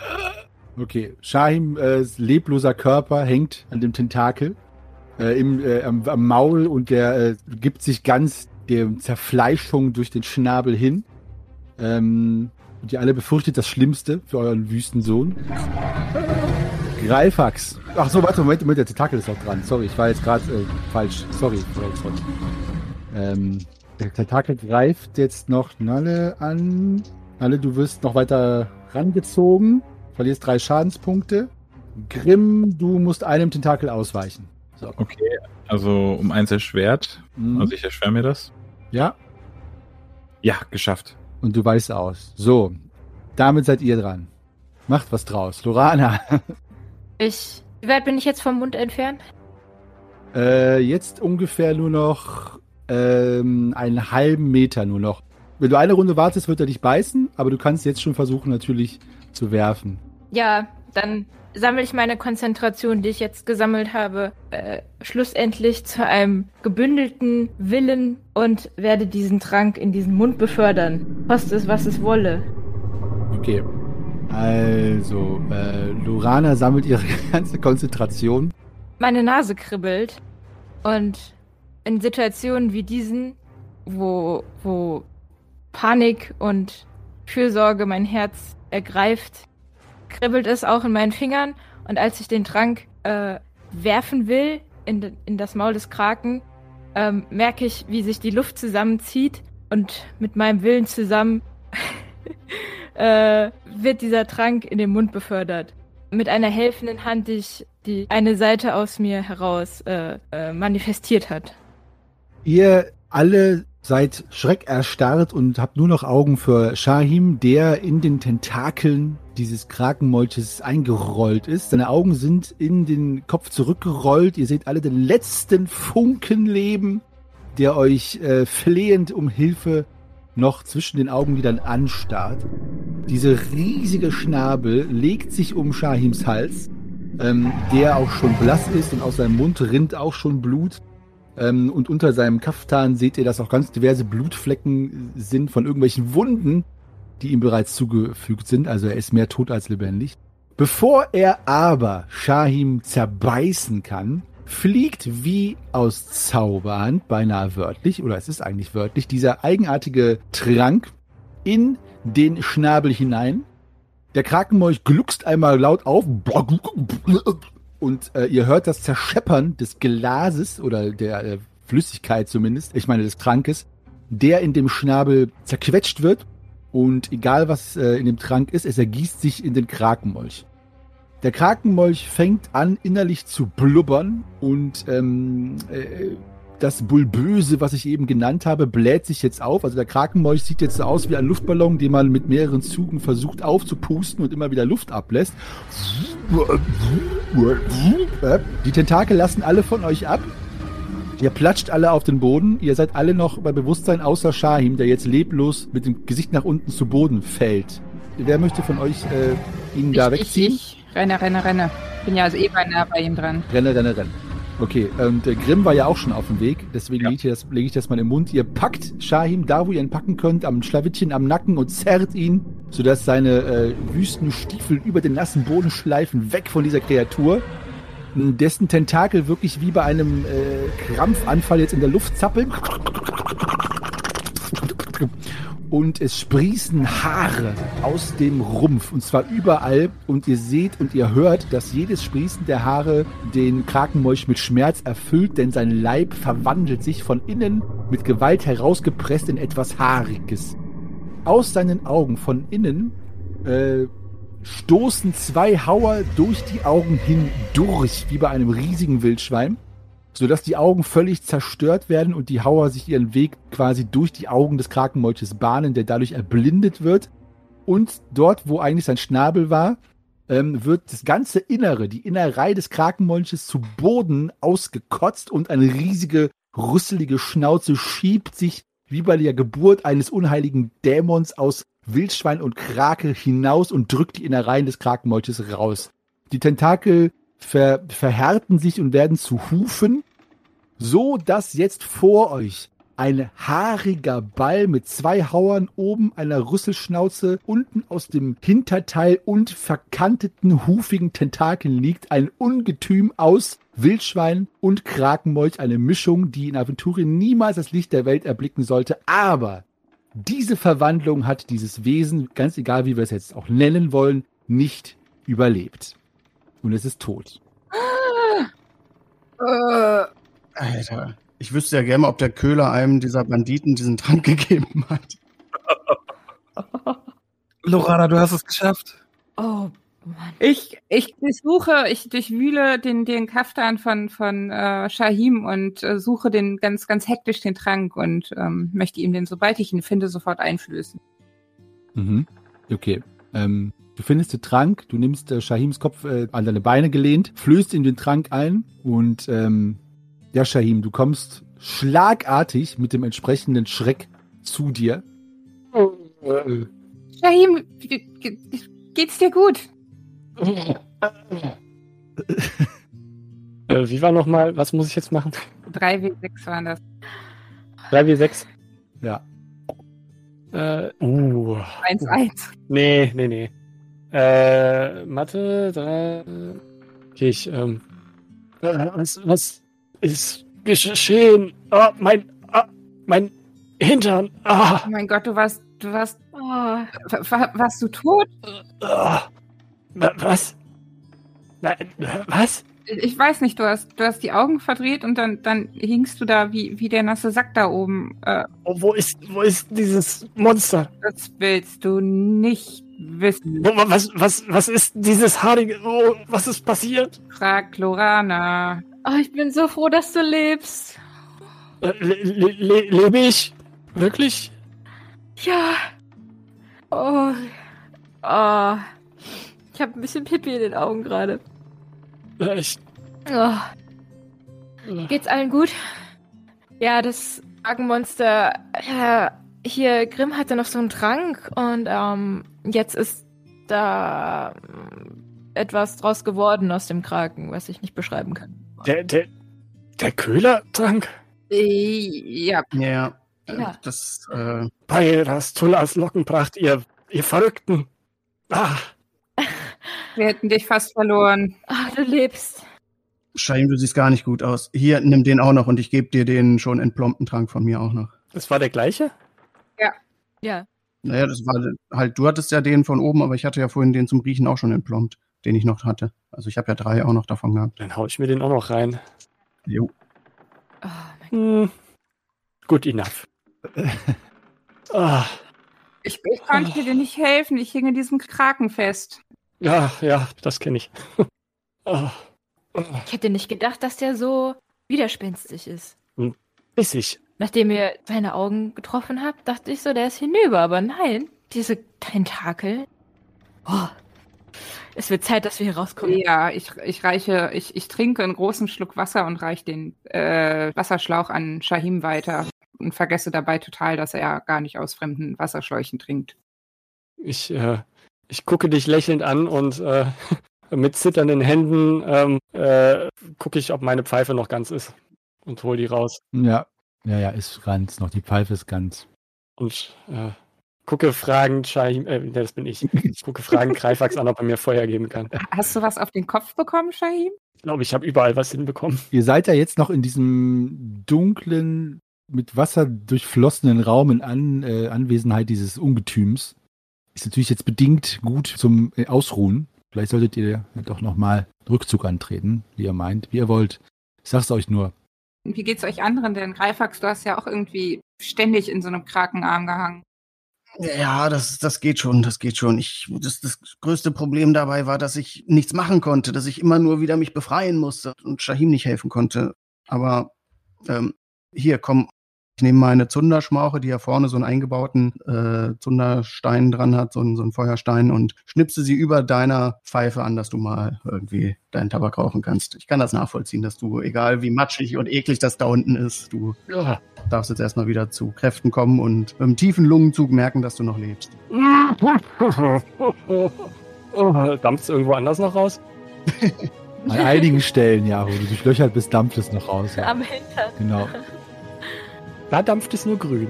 Okay, Shahim, äh, lebloser Körper hängt an dem Tentakel äh, im, äh, am, am Maul und der äh, gibt sich ganz der Zerfleischung durch den Schnabel hin. Ähm, und ihr alle befürchtet das Schlimmste für euren Wüstensohn. Greifax. Ach so, warte, Moment, Moment, der Tentakel ist auch dran. Sorry, ich war jetzt gerade äh, falsch. Sorry, sorry. Ähm, der Tentakel greift jetzt noch Nalle an. Nalle, du wirst noch weiter rangezogen. Verlierst drei Schadenspunkte. Grimm, du musst einem Tentakel ausweichen. So. Okay, also um eins erschwert. Mhm. Also ich erschwer mir das. ja, Ja, geschafft. und du weißt aus. So, damit seid ihr dran. Macht was draus. Lorana, Ich. Wie weit bin ich jetzt vom Mund entfernt? äh, jetzt ungefähr nur noch ähm, einen halben Meter nur noch. Wenn du eine Runde wartest, wird er dich beißen, aber du kannst jetzt schon versuchen, natürlich zu werfen. Ja, dann sammle ich meine Konzentration, die ich jetzt gesammelt habe, äh, schlussendlich zu einem gebündelten Willen und werde diesen Trank in diesen Mund befördern. Koste es, was es wolle. Okay. Also, äh, Lorana sammelt ihre ganze Konzentration. Meine Nase kribbelt und in Situationen wie diesen, wo, wo Panik und Fürsorge mein Herz ergreift, kribbelt es auch in meinen Fingern und als ich den Trank äh, werfen will in, in das Maul des Kraken, ähm, merke ich, wie sich die Luft zusammenzieht und mit meinem Willen zusammen äh, wird dieser Trank in den Mund befördert. Mit einer helfenden Hand, die, ich, die eine Seite aus mir heraus äh, äh, manifestiert hat. Ihr alle seid schreckerstarrt und habt nur noch Augen für Shahim, der in den Tentakeln dieses Krakenmolches eingerollt ist. Seine Augen sind in den Kopf zurückgerollt. Ihr seht alle den letzten Funken Leben, der euch äh, flehend um Hilfe noch zwischen den Augenlidern anstarrt. Diese riesige Schnabel legt sich um Shahims Hals, ähm, der auch schon blass ist und aus seinem Mund rinnt auch schon Blut. Ähm, und unter seinem Kaftan seht ihr, dass auch ganz diverse Blutflecken sind von irgendwelchen Wunden, die ihm bereits zugefügt sind. Also er ist mehr tot als lebendig. Bevor er aber Shahim zerbeißen kann, fliegt wie aus Zauberhand, beinahe wörtlich, oder es ist eigentlich wörtlich, dieser eigenartige Trank in den Schnabel hinein. Der Krakenmolch gluckst einmal laut auf und äh, ihr hört das Zerscheppern des Glases oder der äh, Flüssigkeit zumindest, ich meine des Trankes, der in dem Schnabel zerquetscht wird und egal was äh, in dem Trank ist, es ergießt sich in den Krakenmolch. Der Krakenmolch fängt an innerlich zu blubbern und ähm, äh, Das Bulböse, was ich eben genannt habe, bläht sich jetzt auf. Also der Krakenmolch sieht jetzt so aus wie ein Luftballon, den man mit mehreren Zügen versucht aufzupusten und immer wieder Luft ablässt. Die Tentakel lassen alle von euch ab. Ihr platscht alle auf den Boden. Ihr seid alle noch bei Bewusstsein, außer Shahim, der jetzt leblos mit dem Gesicht nach unten zu Boden fällt. Wer möchte von euch äh, ihn da ich, wegziehen? Ich, ich renne, renne, renne. Bin ja also eh bei nah bei ihm dran. Renne, renne, renne. Okay, und äh, Grimm war ja auch schon auf dem Weg, deswegen Ja. lege ich, das- lege ich das mal im Mund. Ihr packt Shahim da, wo ihr ihn packen könnt, am Schlawittchen am Nacken und zerrt ihn, sodass seine äh, wüsten Stiefel über den nassen Boden schleifen, weg von dieser Kreatur, dessen Tentakel wirklich wie bei einem äh, Krampfanfall jetzt in der Luft zappeln. Und es sprießen Haare aus dem Rumpf und zwar überall. Und ihr seht und ihr hört, dass jedes Sprießen der Haare den Krakenmolch mit Schmerz erfüllt, denn sein Leib verwandelt sich von innen mit Gewalt herausgepresst in etwas Haariges. Aus seinen Augen von innen äh, stoßen zwei Hauer durch die Augen hindurch, wie bei einem riesigen Wildschwein sodass die Augen völlig zerstört werden und die Hauer sich ihren Weg quasi durch die Augen des Krakenmolches bahnen, der dadurch erblindet wird. Und dort, wo eigentlich sein Schnabel war, ähm, wird das ganze Innere, die Innerei des Krakenmolches zu Boden ausgekotzt und eine riesige, rüsselige Schnauze schiebt sich wie bei der Geburt eines unheiligen Dämons aus Wildschwein und Krake hinaus und drückt die Innereien des Krakenmolches raus. Die Tentakel ver verhärten sich und werden zu Hufen, so dass jetzt vor euch ein haariger Ball mit zwei Hauern oben einer Rüsselschnauze, unten aus dem Hinterteil und verkanteten, hufigen Tentakeln liegt. Ein Ungetüm aus Wildschwein und Krakenmolch, eine Mischung, die in Aventurien niemals das Licht der Welt erblicken sollte. Aber diese Verwandlung hat dieses Wesen, ganz egal wie wir es jetzt auch nennen wollen, nicht überlebt. Und es ist tot. Äh, Alter. Ich wüsste ja gerne, ob der Köhler einem dieser Banditen diesen Trank gegeben hat. Lorana, du hast es geschafft. Oh. Ich, ich durchsuche, ich durchwühle den, den Kaftan von, von äh, Shahim und äh, suche den ganz, ganz hektisch den Trank und ähm, möchte ihm den, sobald ich ihn finde, sofort einflößen. Mhm. Okay. Ähm, du findest den Trank, du nimmst äh, Shahims Kopf äh, an deine Beine gelehnt, flößt ihm den Trank ein und ähm, ja, Shahim, du kommst schlagartig mit dem entsprechenden Schreck zu dir. Shahim, ge- ge- geht's dir gut? Äh, wie war nochmal, was muss ich jetzt machen? 3W6 waren das. 3W6. Ja. Äh, uh. 1-1. Nee, nee, nee. Äh, Mathe, da. Okay, ich, ähm. äh, Was, was ist geschehen? Ah, mein, ah, mein Hintern. Ah, Oh mein Gott, du warst, du warst, Oh, wa- wa- warst du tot? ah. Wa- Was? Nein, was? Ich weiß nicht, du hast, du hast die Augen verdreht und dann, dann hingst du da wie, wie der nasse Sack da oben. Äh, Oh, Wo ist, wo ist dieses Monster? das willst du nicht wissen. Wo, was, was, was ist dieses haarige? Oh, was ist passiert? Frag Lorana. oh, ich bin so froh, dass du lebst. Äh, le, le, le, lebe ich? Wirklich? Ja. Oh. Oh. Ich habe ein bisschen Pipi in den Augen gerade. Äh, Ich, Oh. äh, Geht's allen gut? Ja, das Argenmonster. Äh, hier, Grimm hatte noch so einen Trank und ähm, jetzt ist da ähm, etwas draus geworden aus dem Kraken, was ich nicht beschreiben kann. der, der, der Köhlertrank? Äh, ja, Ja, äh, Ja. das, äh, Bei das Tullas Lockenpracht, ihr, ihr Verrückten. Ah, wir hätten dich fast verloren. Ah, du lebst. Shaim, du siehst gar nicht gut aus. Hier, nimm den auch noch und ich gebe dir den schon entplombten Trank von mir auch noch. das war der gleiche? Ja. Naja, das war halt, du hattest ja den von oben, aber ich hatte ja vorhin den zum Riechen auch schon entplombt, den ich noch hatte. Also ich habe ja drei auch noch davon gehabt. Dann hau ich mir den auch noch rein. Jo. Oh, mein Hm. Good enough. ah, Ich, ich konnte dir nicht helfen. Ich hing in diesem Kraken fest. Ja, ja, das kenne ich. ah. Ich hätte nicht gedacht, dass der so widerspenstig ist. Bissig. Nachdem ihr seine Augen getroffen habt, dachte ich so, der ist hinüber. Aber nein, diese Tentakel. Oh, es wird Zeit, dass wir hier rauskommen. Ja, ich, ich reiche, ich, ich trinke einen großen Schluck Wasser und reiche den äh, Wasserschlauch an Shahim weiter und vergesse dabei total, dass er gar nicht aus fremden Wasserschläuchen trinkt. Ich, äh, ich gucke dich lächelnd an und äh, mit zitternden Händen ähm, äh, gucke ich, ob meine Pfeife noch ganz ist und hol die raus. Ja, ja, ja, ist ganz noch. Die Pfeife ist ganz. Und äh, gucke fragend Shahim, äh, das bin ich. Ich gucke fragend Greifax an, ob er mir Feuer geben kann. Hast du was auf den Kopf bekommen, Shahim? Ich glaube, ich habe überall was hinbekommen. Ihr seid ja jetzt noch in diesem dunklen, mit Wasser durchflossenen Raum in An, äh, Anwesenheit dieses Ungetüms. Ist natürlich jetzt bedingt gut zum äh, Ausruhen. Vielleicht solltet ihr doch nochmal Rückzug antreten, wie ihr meint, wie ihr wollt. Ich sag's euch nur. Wie geht's euch anderen denn? Greifax, du hast ja auch irgendwie ständig in so einem Krakenarm gehangen. Ja, das, das geht schon, das geht schon. Ich, das, das größte Problem dabei war, dass ich nichts machen konnte, dass ich immer nur wieder mich befreien musste und Shahim nicht helfen konnte. Aber ähm, hier, komm, ich nehme meine Zunderschmauche, die ja vorne so einen eingebauten äh, Zunderstein dran hat, so einen, so einen Feuerstein, und schnipse sie über deiner Pfeife an, dass du mal irgendwie deinen Tabak rauchen kannst. Ich kann das nachvollziehen, dass du, egal wie matschig und eklig das da unten ist, du Ja. darfst jetzt erstmal wieder zu Kräften kommen und im tiefen Lungenzug merken, dass du noch lebst. Oh, Dampft irgendwo anders noch raus? An einigen Stellen, ja, wo du durchlöchert bist, dampft es noch raus. Ja. Am Hintern. Genau. Da dampft es nur grün.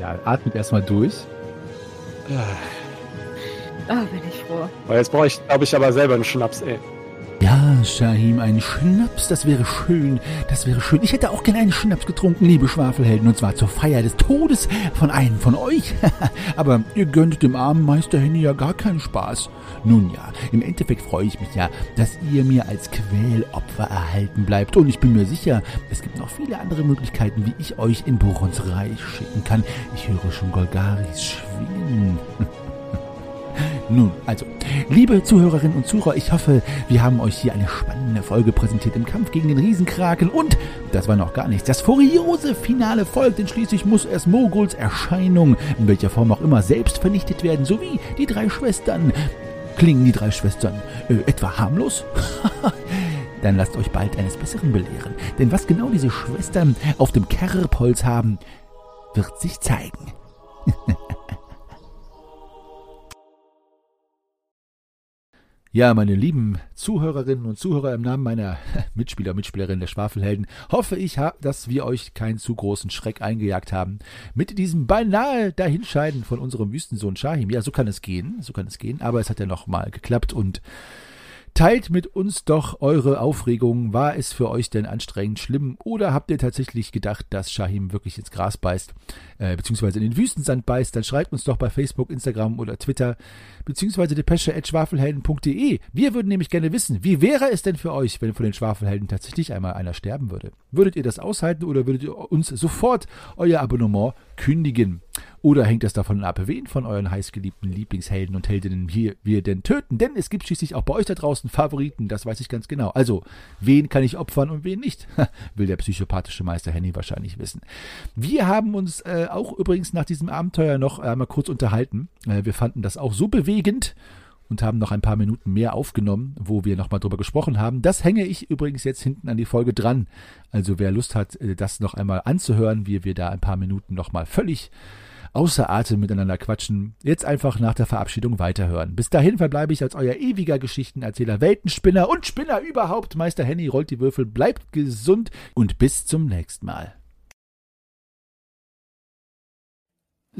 Ja, atmet erstmal durch. Oh, bin ich froh. Weil jetzt brauche ich, glaube ich, aber selber einen Schnaps, ey. Ja, Shahim, ein Schnaps, das wäre schön, das wäre schön. Ich hätte auch gerne einen Schnaps getrunken, liebe Schwafelhelden, und zwar zur Feier des Todes von einem von euch. Aber ihr gönnt dem armen Meister Henny ja gar keinen Spaß. Nun ja, im Endeffekt freue ich mich ja, dass ihr mir als Quälopfer erhalten bleibt. Und ich bin mir sicher, es gibt noch viele andere Möglichkeiten, wie ich euch in Borons Reich schicken kann. Ich höre schon Golgaris schwingen. Nun, also, liebe Zuhörerinnen und Zuhörer, ich hoffe, wir haben euch hier eine spannende Folge präsentiert im Kampf gegen den Riesenkraken und, das war noch gar nichts, das furiose Finale folgt, denn schließlich muss erst Moguls Erscheinung, in welcher Form auch immer, selbst vernichtet werden, sowie die drei Schwestern. Klingen die drei Schwestern äh, etwa harmlos? Dann lasst euch bald eines Besseren belehren, denn was genau diese Schwestern auf dem Kerbholz haben, wird sich zeigen. Ja, meine lieben Zuhörerinnen und Zuhörer im Namen meiner Mitspieler, Mitspielerin der Schwafelhelden, hoffe ich, dass wir euch keinen zu großen Schreck eingejagt haben. Mit diesem beinahe Dahinscheiden von unserem Wüstensohn Shahim. Ja, so kann es gehen, so kann es gehen, aber es hat ja nochmal geklappt und Teilt mit uns doch eure Aufregung. War es für euch denn anstrengend schlimm oder habt ihr tatsächlich gedacht, dass Shahim wirklich ins Gras beißt, äh, beziehungsweise in den Wüstensand beißt? Dann schreibt uns doch bei Facebook, Instagram oder Twitter, beziehungsweise depesche.schwafelhelden.de. Wir würden nämlich gerne wissen, wie wäre es denn für euch, wenn von den Schwafelhelden tatsächlich einmal einer sterben würde? Würdet ihr das aushalten oder würdet ihr uns sofort euer Abonnement kündigen? Oder hängt es davon ab, wen von euren heißgeliebten Lieblingshelden und Heldinnen hier wir denn töten? Denn es gibt schließlich auch bei euch da draußen Favoriten, das weiß ich ganz genau. Also, wen kann ich opfern und wen nicht? Will der psychopathische Meister Henny wahrscheinlich wissen. Wir haben uns äh, auch übrigens nach diesem Abenteuer noch einmal kurz unterhalten. Äh, wir fanden das auch so bewegend und haben noch ein paar Minuten mehr aufgenommen, wo wir nochmal drüber gesprochen haben. Das hänge ich übrigens jetzt hinten an die Folge dran. Also wer Lust hat, äh, das noch einmal anzuhören, wie wir da ein paar Minuten nochmal völlig außer Atem miteinander quatschen, jetzt einfach nach der Verabschiedung weiterhören. Bis dahin verbleibe ich als euer ewiger Geschichtenerzähler, Weltenspinner und Spinner überhaupt. Meister Henny rollt die Würfel, bleibt gesund und bis zum nächsten Mal.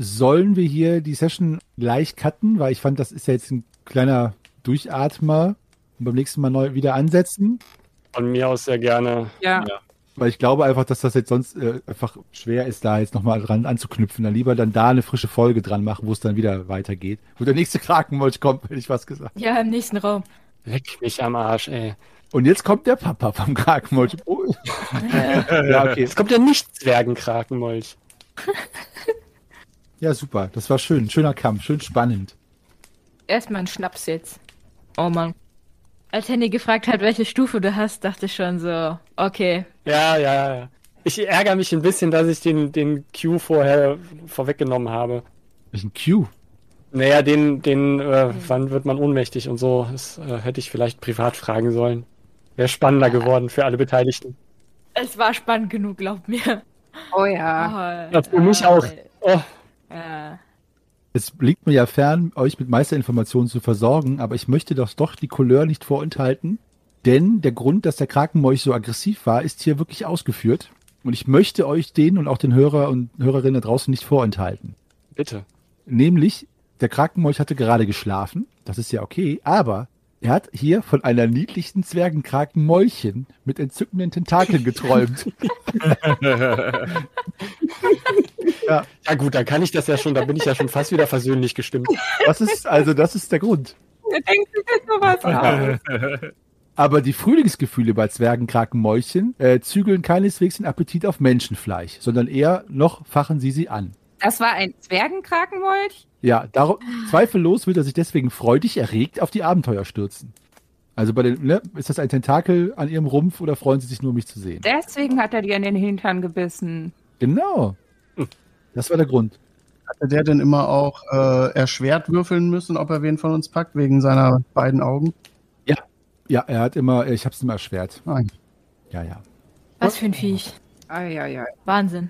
Sollen wir hier die Session leicht cutten, weil ich fand, das ist ja jetzt ein kleiner Durchatmer und beim nächsten Mal neu wieder ansetzen, Von mir aus sehr gerne. Ja, weil ich glaube einfach, dass das jetzt sonst äh, einfach schwer ist, da jetzt nochmal dran anzuknüpfen. Dann lieber dann da eine frische Folge dran machen, wo es dann wieder weitergeht. Wo der nächste Krakenmolch kommt, hätte ich was gesagt. Ja, im nächsten Raum. Leck mich am Arsch, ey. Und jetzt kommt der Papa vom Krakenmolch. Oh. ja, okay. Jetzt kommt der Nicht-Zwergenkrakenmolch. Ja, super. Das war schön. Schöner Kampf. Schön spannend. Erstmal ein Schnaps jetzt. Oh Mann. Als Henny gefragt hat, welche Stufe du hast, dachte ich schon so, okay, Ja, ja, ja. Ich ärgere mich ein bisschen, dass ich den, den Q vorher vorweggenommen habe. Welchen Q? Naja, den, den, äh, wann wird man ohnmächtig und so, das äh, hätte ich vielleicht privat fragen sollen. Wäre spannender geworden für alle Beteiligten. Es war spannend genug, glaub mir. Oh ja. Oh, Ja, für mich auch. Oh, Ja. Es liegt mir ja fern, euch mit Meisterinformationen zu versorgen, aber ich möchte doch doch die Couleur nicht vorenthalten, denn der Grund, dass der Krakenmolch so aggressiv war, ist hier wirklich ausgeführt. Und ich möchte euch den und auch den Hörer und Hörerinnen da draußen nicht vorenthalten. bitte. Nämlich, der Krakenmolch hatte gerade geschlafen, das ist ja okay, aber er hat hier von einer niedlichen Zwergenkrakenmäulchen mit entzückenden Tentakeln geträumt. Ja gut, dann kann ich das ja schon, da bin ich ja schon fast wieder versöhnlich gestimmt. Das ist, also das ist der Grund. Wer denkt sich jetzt sowas aus? Aber die Frühlingsgefühle bei Zwergenkrakenmäulchen äh, zügeln keineswegs den Appetit auf Menschenfleisch, sondern eher noch fachen sie sie an. Das war ein Zwergenkrakenmolch? Ja, darum, zweifellos wird er sich deswegen freudig erregt auf die Abenteuer stürzen. Also bei den, ne, ist das ein Tentakel an ihrem Rumpf oder freuen sie sich nur, mich zu sehen? Deswegen hat er dir in den Hintern gebissen. Genau. Das war der Grund. Hatte der denn immer auch äh, erschwert würfeln müssen, ob er wen von uns packt, wegen seiner beiden Augen? Ja, er hat immer, ich hab's immer erschwert. Nein. Ja, ja. Was für ein Viech. Eieiei. Wahnsinn.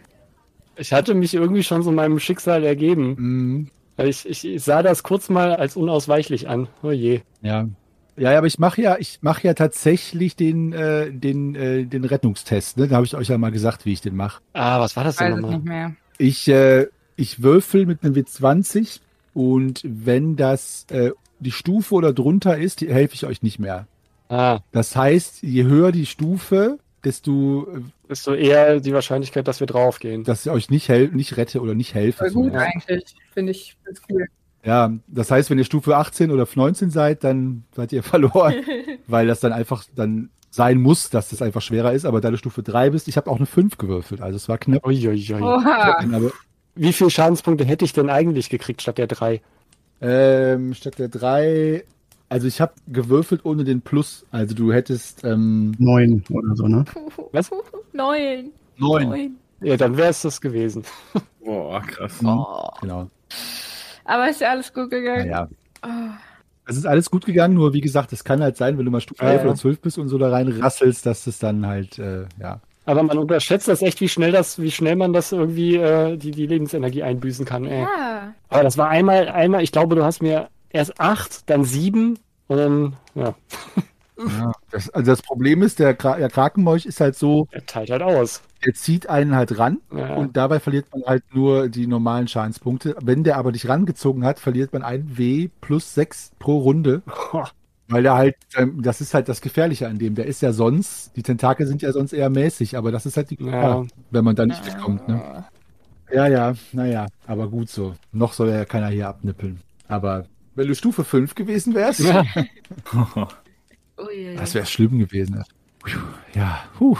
Ich hatte mich irgendwie schon so meinem Schicksal ergeben. Mhm. Ich, ich, ich sah das kurz mal als unausweichlich an. Oh je. Ja. Ja, aber ich mache ja, ich mache ja tatsächlich den, äh, den, äh, den Rettungstest. Ne? Da habe ich euch ja mal gesagt, wie ich den mache. Ah, was war das denn nochmal? nicht mehr. Ich, äh, ich würfel mit einem W20 und wenn das äh, die Stufe oder drunter ist, helfe ich euch nicht mehr. Ah, Das heißt, je höher die Stufe, desto, äh, desto eher die Wahrscheinlichkeit, dass wir draufgehen. dass ich euch nicht, hel nicht rette oder nicht helfe. Voll gut zumindest. eigentlich. Finde ich ganz cool. Ja, das heißt, wenn ihr Stufe 18 oder 19 seid, dann seid ihr verloren, weil das dann einfach dann sein muss, dass das einfach schwerer ist. Aber da du Stufe 3 bist, ich habe auch eine 5 gewürfelt, also es war knapp. Uiuiui. Oha. Wie viele Schadenspunkte hätte ich denn eigentlich gekriegt statt der drei? ähm, statt der 3, also ich habe gewürfelt ohne den Plus. Also du hättest ähm, Neun oder so, ne? Was? Neun. 9. Neun. Ja, dann wäre es das gewesen. Boah, krass. Oh. Genau. Aber ist ja alles gut gegangen. Naja. Oh. Es ist alles gut gegangen, nur wie gesagt, es kann halt sein, wenn du mal Stufe Ja, 11 ja. oder 12 bist und so da rein rasselst, dass das dann halt, äh, ja. Aber man unterschätzt das echt, wie schnell das, wie schnell man das irgendwie äh, die, die Lebensenergie einbüßen kann. Ey. Ja. Aber das war einmal, einmal, ich glaube, du hast mir erst acht, dann sieben und dann, ja, ja. Das, also das Problem ist, der, Kra der Krakenmolch ist halt so, er teilt halt aus. der zieht einen halt ran Ja. und dabei verliert man halt nur die normalen Schadenspunkte. Wenn der aber dich rangezogen hat, verliert man ein W plus 6 pro Runde. Weil der halt, ähm, das ist halt das Gefährliche an dem. Der ist ja sonst, die Tentakel sind ja sonst eher mäßig, aber das ist halt die Gefahr, Ja. wenn man da nicht mitkommt. Ne? Ja, ja, naja, aber gut so. Noch soll ja keiner hier abnippeln. Aber wenn du Stufe 5 gewesen wärst, Ja. Ui, das wäre schlimm gewesen. Ja, puh.